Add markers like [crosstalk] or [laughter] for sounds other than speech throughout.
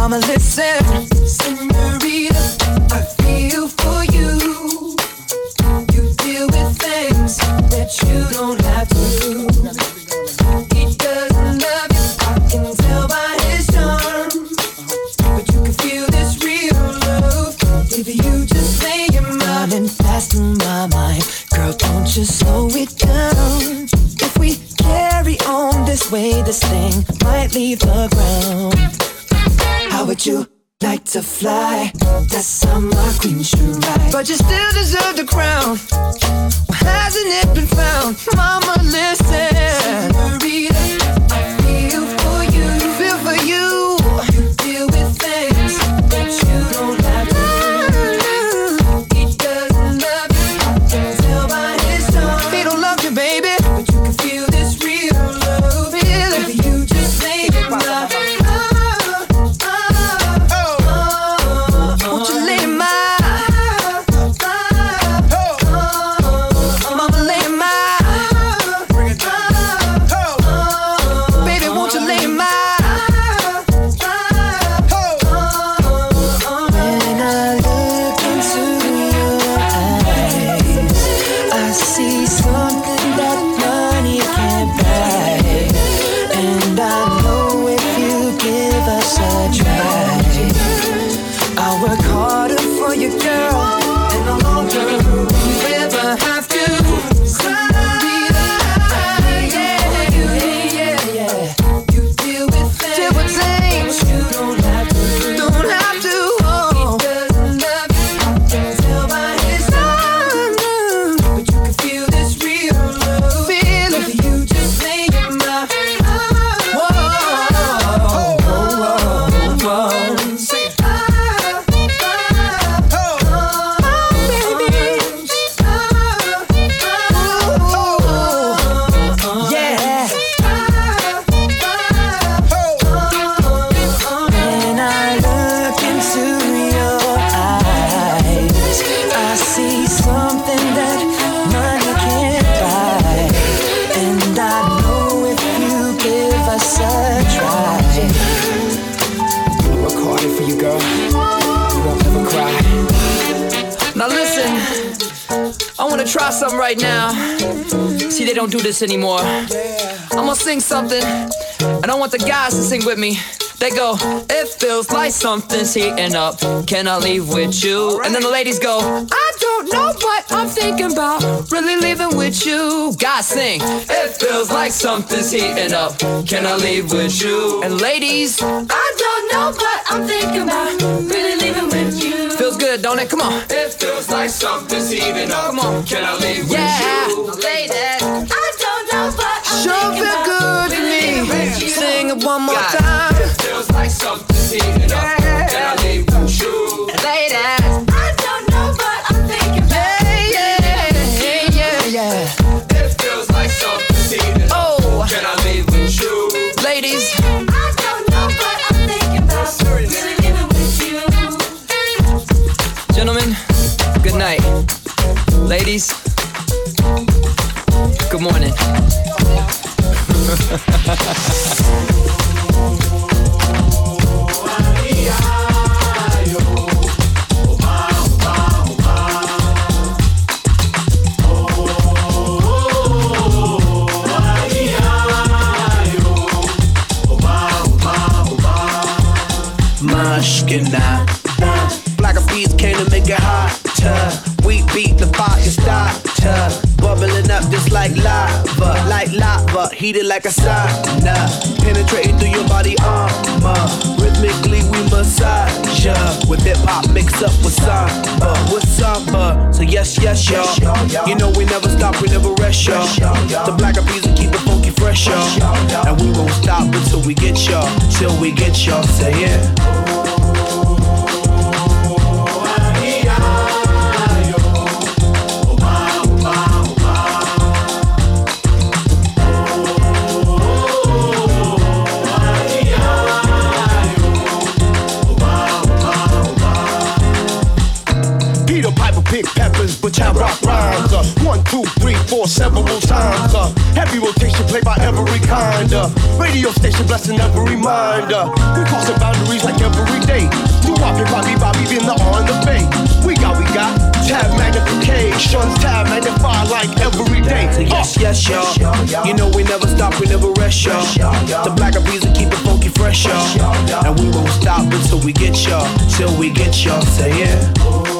Mama, listen. dance anymore. I'm gonna sing something, I don't want the guys to sing with me. They go, it feels like something's heating up. Can I leave with you? And then the ladies go, I don't know what I'm thinking about. Really leaving with you. Guys sing, it feels like something's heating up. Can I leave with you? And ladies, I don't know what I'm thinking about. Really leaving with you. Feels good, don't it? Come on. It feels like something's heating up. Come on. Can I leave yeah. with you? Ladies. ladies. Good morning. [laughs] like a sauna, penetrating through your body armor. Rhythmically we massage ya with hip hop mixed up with samba, with samba. So yes, yes, y'all. You know we never stop, we never rest, y'all. The black bees will keep the funky fresh, y'all. And we won't stop until we get y'all, till we get y'all. Say yeah. blessing every mind. Uh, we crossing boundaries like every day. New Bobby, Bobby, Bobby, been the on the bay. We got, we got tab magnifications, tab magnify like every day. Uh, yes, yes, y'all. You know we never stop, we never rest, y'all. The black of music keep it funky fresh, y'all. And we won't stop until we get y'all, till we get y'all. Say it. Yeah.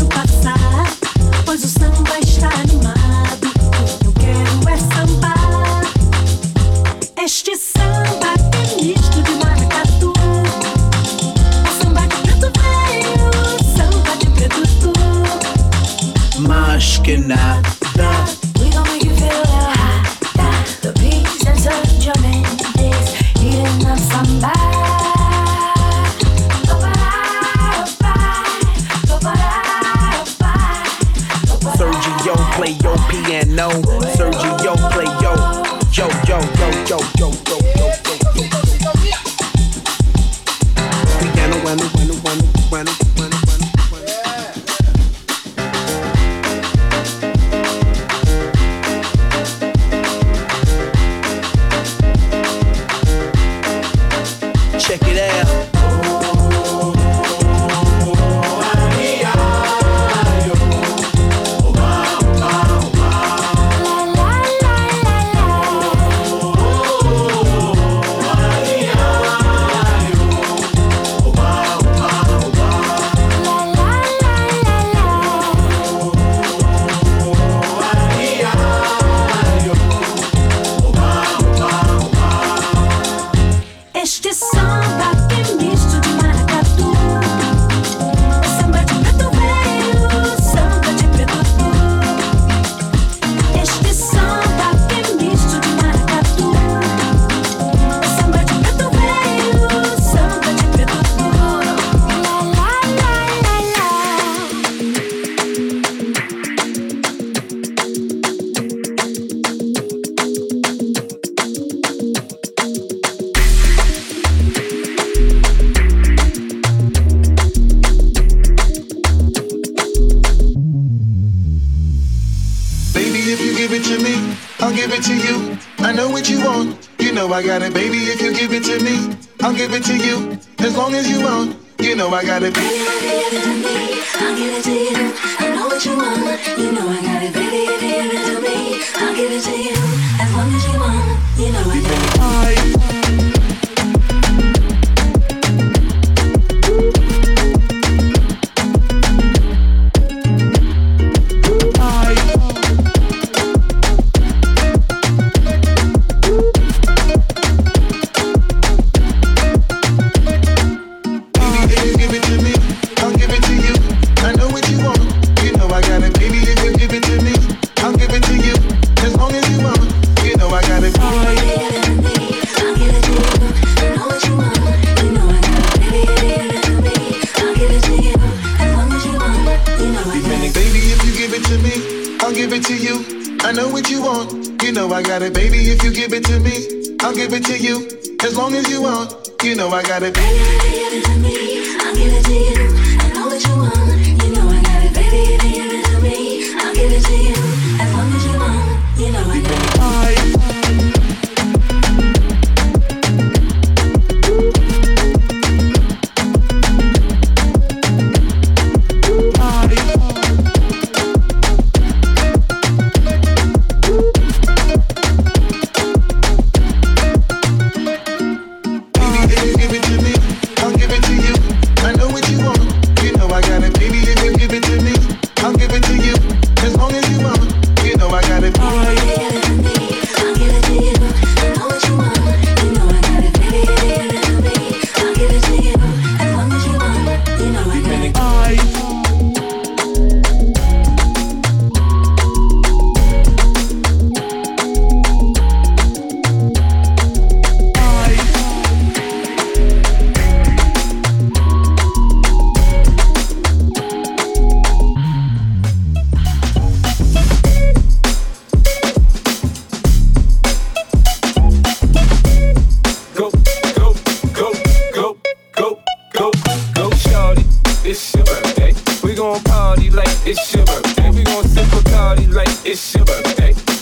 birthday. We gon' sip Bacardi like it's your birthday.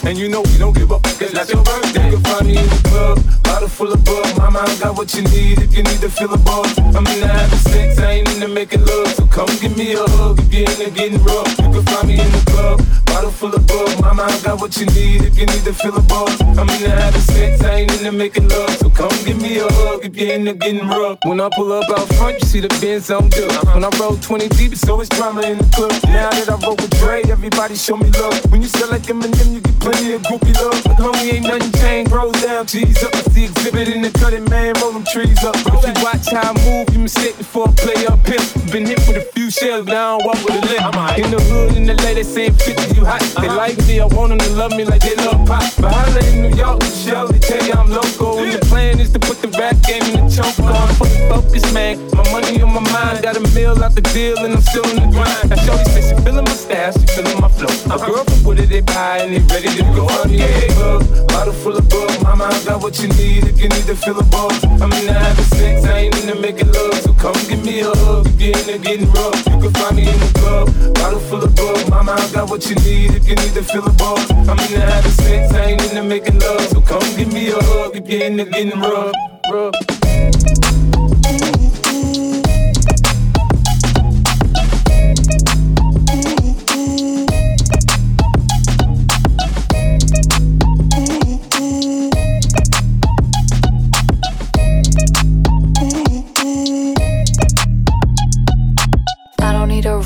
And you know we don't give up, cause that's your birthday. You can find me in the club, bottle full of bug. Mama, I got what you need if you need to feel a buzz. I'm in the having sex, I ain't into making love. So come give me a hug if you're into getting rough. You can find me in the club, bottle full of bug. Mama, I got what you need if you need to feel a buzz. I'm in the having sex, I ain't into making love. So come give me a hug if you're into getting rough. When I pull up out front, you see the Benz on good. When I roll 20 deep, it's always drama in the club. Now that I roll with Dre, everybody show me love. When you sell like Eminem, you plenty of groupie love. But homie, ain't nothing changed. Roll down, G's up. I see Xzibit in the cutting, man. Roll them trees up. If you watch how I move, you mistake before I play up pimp. Been hit with a few shells, now I walk with a limp. In the hood, in the lady saying 50, you hot. They uh-huh. like me, I want them to love me like they love pop. But holla in New York, Michelle, they tell you I'm local. And the plan is to put the rap game in the choke on. Put the focus, man. My money on my mind, got a meal out the deal, and I'm still in the grind. Now, Shorty says she feeling my style, she feeling my flow. My uh-huh. girl from Wooded, they buy, and they ready to go. I'm yeah, bug, bottle full of bug. Mama, I got what you need if you need to feel a buzz. I'm in the having sex, I ain't into making love. So come give me a hug if you're into getting rough. You can find me in the club, bottle full of bug. Mama, I got what you need if you need to feel a buzz. I'm in the having sex, I ain't into making love. So come give me a hug if you're into getting rough. rough.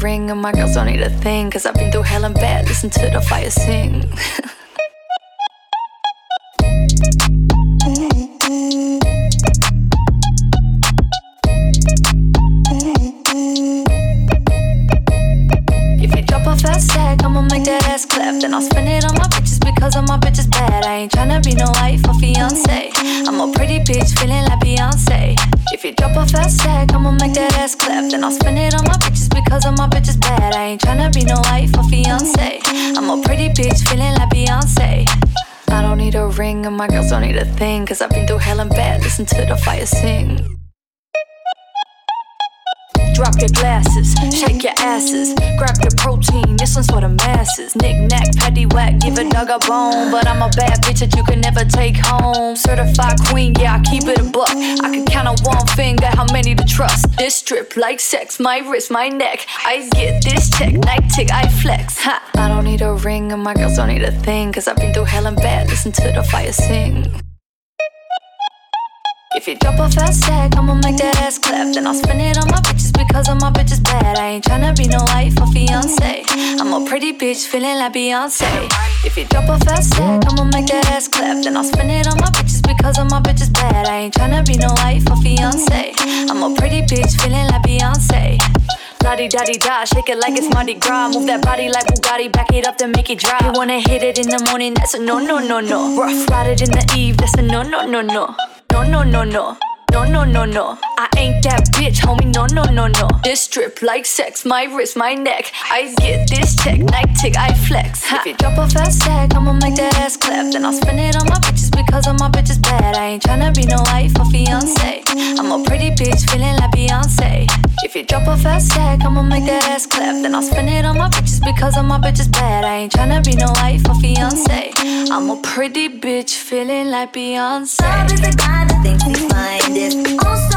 Ring and my girls don't need a thing Cause I've been through hell and bad, listen to the fire sing. [laughs] If you drop a fast stack, I'ma make that ass clap Then I'll spend it on my because all my bitches bad. I ain't tryna be no wife or fiance. I'm a pretty bitch feeling like Beyonce. If you drop a fast stack, I'ma make that ass clap. Then I'll spend it on my bitches because all my bitches bad. I ain't tryna be no wife or fiance. I'm a pretty bitch feeling like Beyonce. I don't need a ring and my girls don't need a thing Cause I've been through hell and bad, listen to the fire sing Drop your glasses, shake your asses, grab your protein. This one's for the masses. Knick knack, patty whack, give a dog a bone. But I'm a bad bitch that you can never take home. Certified queen, yeah, I keep it a buck. I can count on one finger how many to trust. This strip like sex, my wrist, my neck. I get this check, night tick, I flex. Ha! I don't need a ring and my girls don't need a thing. Cause I've been through hell and bad, listen to the fire sing. If you drop a fast stack, I'ma make that ass clap. Then I'll spend it on my bitches because all my bitches bad. I ain't tryna be no wife or fiance. I'm a pretty bitch feeling like Beyonce. If you drop a fast stack, I'ma make that ass clap. Then I'll spend it on my bitches because all my bitches bad. I ain't tryna be no wife or fiance. I'm a pretty bitch feeling like Beyonce. La di da di da, shake it like it's Mardi Gras. Move that body like Bugatti, back it up then make it drop. You wanna hit it in the morning, that's a no no no no. Rough ride it in the eve, that's a no no no no. No no no no. No, no, no, no. I ain't that bitch, homie. No, no, no, no. This strip like sex, my wrist, my neck. I get this check, night tick, I flex. Ha. If you drop a fast stack, I'ma make that ass clap. Then I'll spend it on my bitches because all my bitches bad. I ain't tryna be no wife or fiance. I'm a pretty bitch feeling like Beyonce. If you drop a fast stack, I'ma make that ass clap. Then I'll spend it on my bitches because all my bitches bad. I ain't tryna be no wife or fiance. I'm a pretty bitch feeling like Beyonce. Love is the guy that thinks he's fine. Is also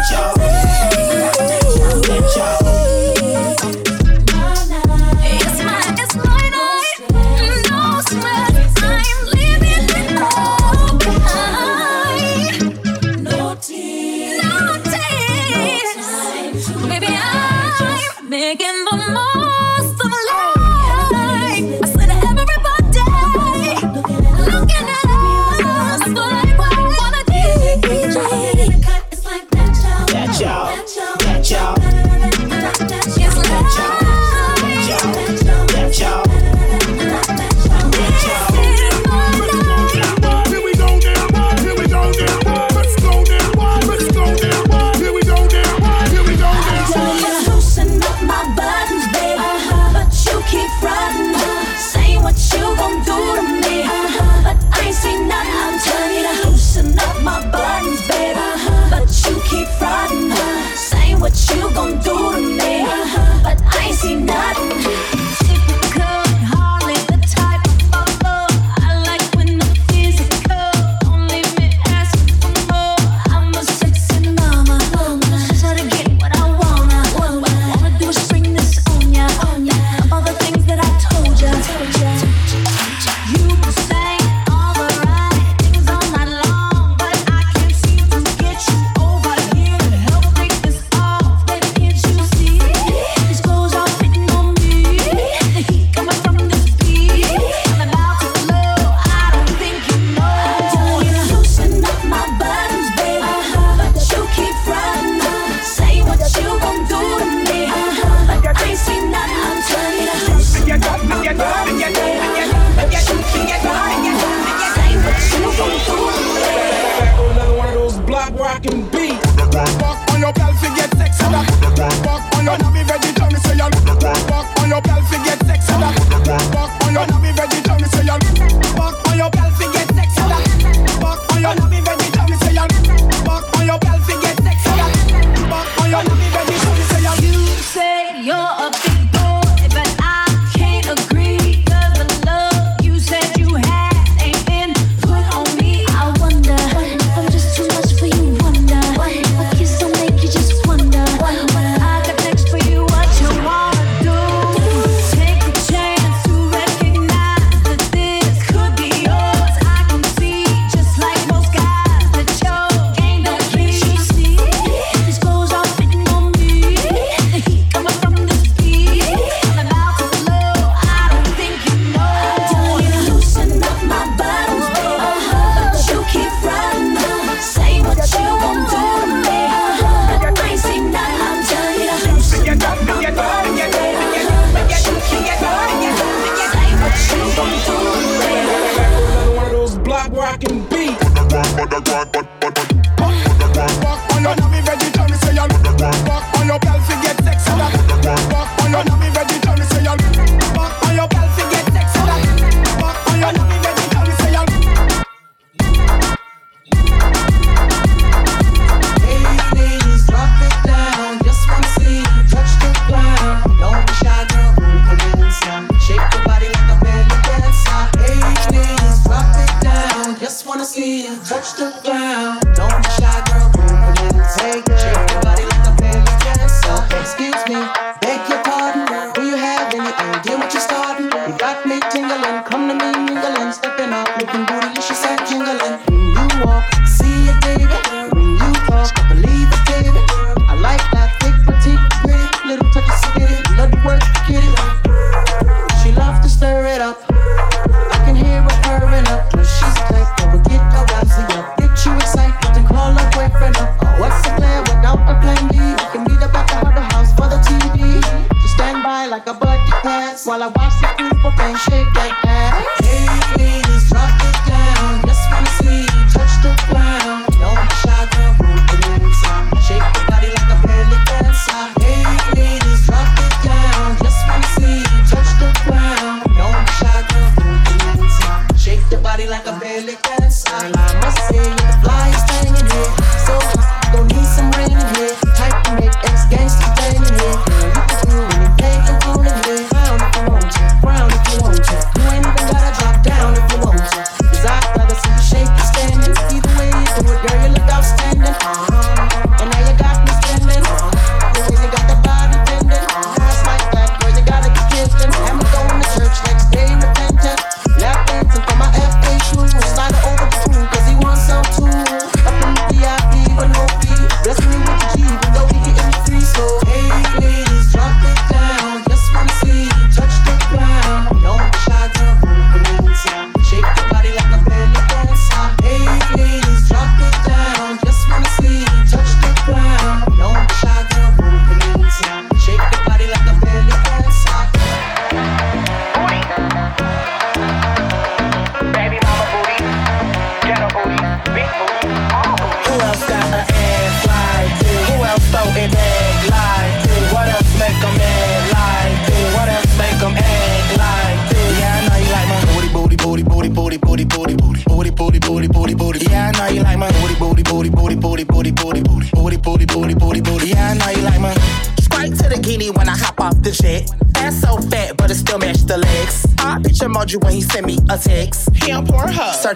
Loosen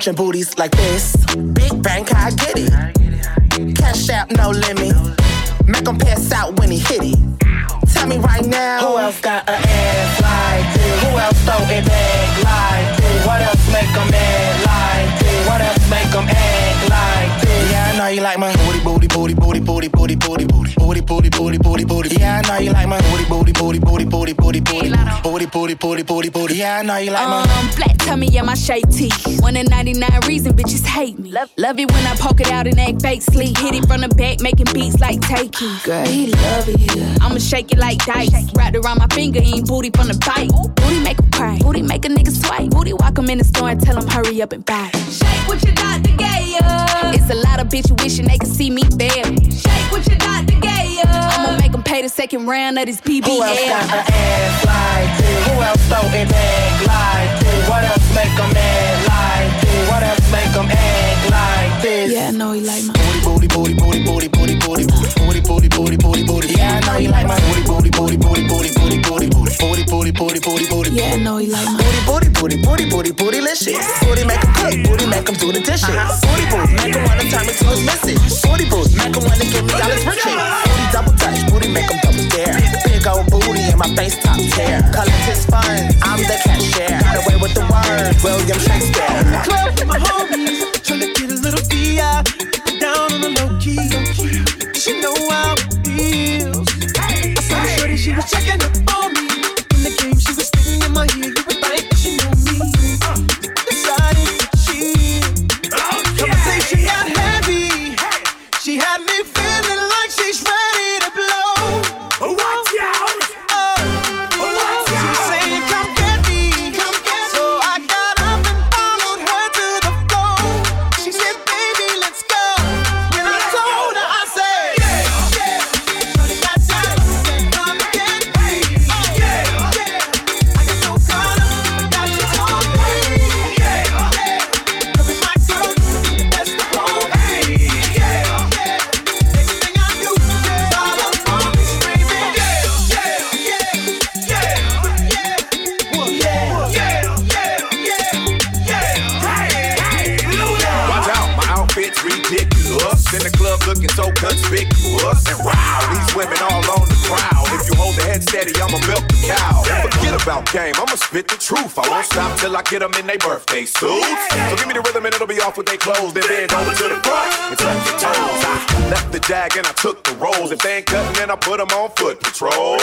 searching booties like this. Big bank, I get it. Cash out, no limit. Make him pass out when he hit it. Tell me right now, who else got an ass like this? Who else throw it back like this? What else make him mad like this? What else make him act like this? Yeah, I know you like my booty, booty, booty, booty, booty, booty, booty, booty, booty, booty, booty, booty, booty. Yeah, I know you like my booty, booty, booty, booty, booty, booty, booty, booty, booty, booty, booty, booty. Yeah, I know you like my um flat tummy, yeah, my shape tee. One in 99 reason bitches hate me. Love, love it when I poke it out and act fake sleep. Hit it from the back, making beats like Takey. Girl, he love it. Yeah. I'ma shake it like dice. Wrapped around my finger, ain't booty from the bite. Booty make him cry. Booty make a nigga swipe. Booty walk him in the store and tell him hurry up and buy. Shake what you got to get It's a lot of bitches wishing they could see me fail. Shake what you got to get I'ma make him pay the second round of this BBL. Who else got an ass like this? Who else throw it like this? What else make him mad like this? What else make him act like this? Yeah, I know he like my booty, booty, booty, booty, booty, booty, booty, booty, booty, booty, booty, booty. Yeah, I know he like my booty, booty, booty, booty, booty, booty, booty, booty, booty, booty, booty, booty, booty. Yeah, I know he like my booty, booty, booty, booty, booty, booty, licious. Booty make him cook, booty make him do the dishes. Uh-huh. Booty, booty, make him wanna turn me to his missus. Booty, booty, make him wanna give me all his riches. Booty double touch, booty make him double dare. Big old booty and my face top tear. Collect his funds, I'm the cashier. Got away with the word, William Shakespeare. In the club with my homies, tryna get a little DI. Down on the low key, she know how it feels. I saw shorty, she was checking up on us and wow. These women all on the crowd. If you hold the head steady, I'ma milk the cow. Forget about game, I'ma spit the truth. I won't stop till I get them in their birthday suits. So give me the rhythm and it'll be off with their clothes. Then bend over to the front and touch your toes. I left the jag and I took the rolls. If they ain't cutting, then I put them on foot patrol.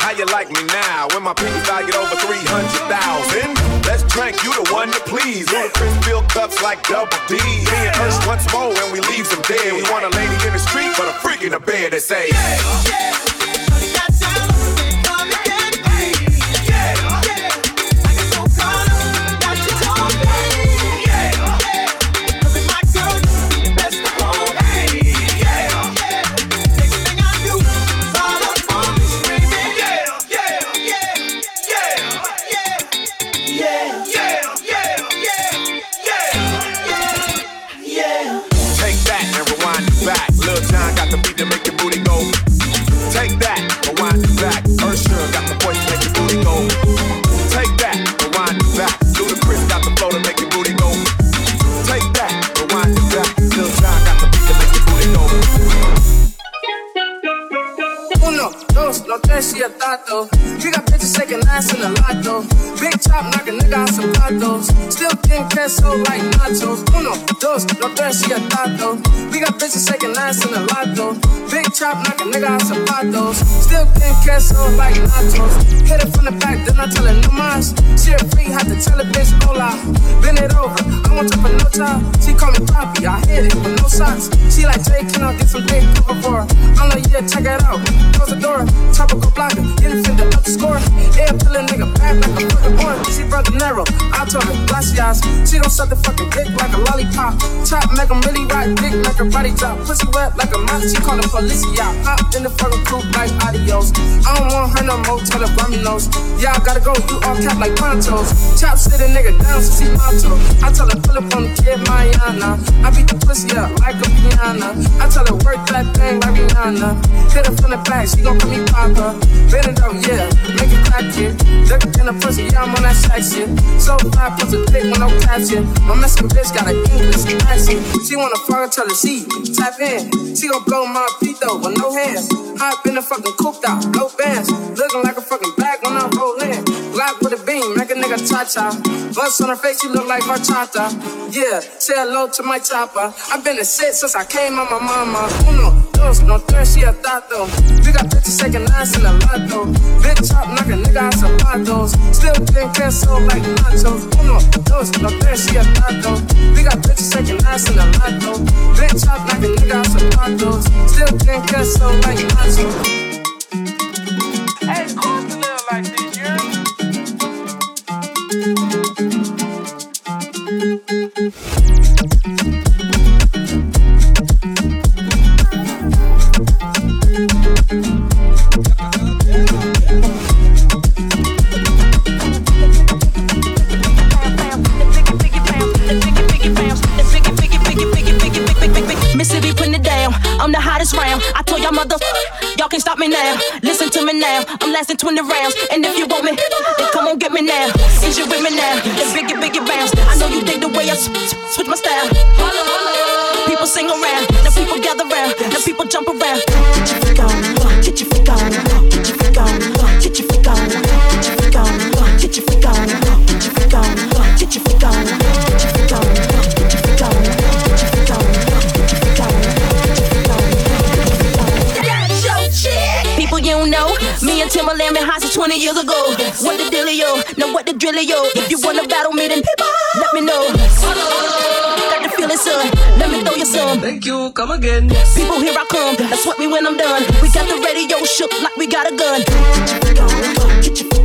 How you like me now? When my penis I get over 300,000. Let's drink, you the one to please. Ludacris fill cups like double D. Me and Ursh once more when we leave them dead. We want a lady in the street, but a freak in the bed that say, yeah, yeah. A tato. We got bitches shaking ass in the lotto. Big chop knock a nigga out some platos. Still getting queso like nachos. Uno, dos, no tres y a tato. We got bitches shaking ass in the lotto. Big chop knock a nigga out some platos. Still getting queso like nachos. Hit it from the back, then I tell her no mas. She a freak, had to tell a bitch hola. Bend it over, I want to for no time. She call me Poppy, I hit it with no socks. She like Jay, can I get some big cover for her? I'm like, yeah, check it out. Pill a nigga back like a fucking boy. Narrow, I told her, gracias. She don't suck the fucking dick like a lollipop. Chop, a really ride dick like a body drop. Pussy wet like a mouth, she call the police, yeah. Hop in the fucking coupe like adios. I don't want her no more, tell her Rami knows. Yeah, I gotta go, you all cap like ponchos. Chop sit a nigga down, so she motto. I tell her pull up on the kid, Mariana. I beat the pussy up like a piano. I tell her work that thing like Rihanna. Hit her from the back, she gon' call me Papa. Bend it up, yeah, make it crack it. Look in the pussy, yeah, I'm on that shack shit. So fly, puts a dick with no caption. My Mexican bitch got an English accent. She wanna fuck, tell her she tap in. She gon' blow my feet though with no hands. Hop in the fucking cooped out, no bands. Looking like a fucking bag when I roll in. Glock with a a nigga cha. Bust on her face, she look like horchata. Yeah, say hello to my chopper. I've been a shit since I came on my mama. Uno, dos, no tres, she a tato. We got bitches shaking ass in the lotto. Big chop, knock a nigga out some patos. Still getting queso like nachos. Uno, dos, no tres, she a tato. We got bitches shaking ass in the lotto. Big chop, knock a nigga out some patos. Still getting queso like nachos. Hey, cool to live like this, you I'm the hottest round. I told y'all mother, y'all can't stop me now. Listen to me now. I'm lasting 20 rounds. And if you want me, then come on get me now. Is you with me now? Then biggie, biggie bounce. I know you dig the way I switch my style. People sing around. Now people gather round. Now people jump around. Get your freak on. Get your freak on. Get your freak on. And Timbaland been hot since 20 years ago. What the dealio? Know what the drillio? If you wanna battle me, then let me know. Got the feeling, son. Let me throw you some. Thank you. Come again. People, here I come. That's what me when I'm done. We got the radio shook like we got a gun. Get your freak on. Get your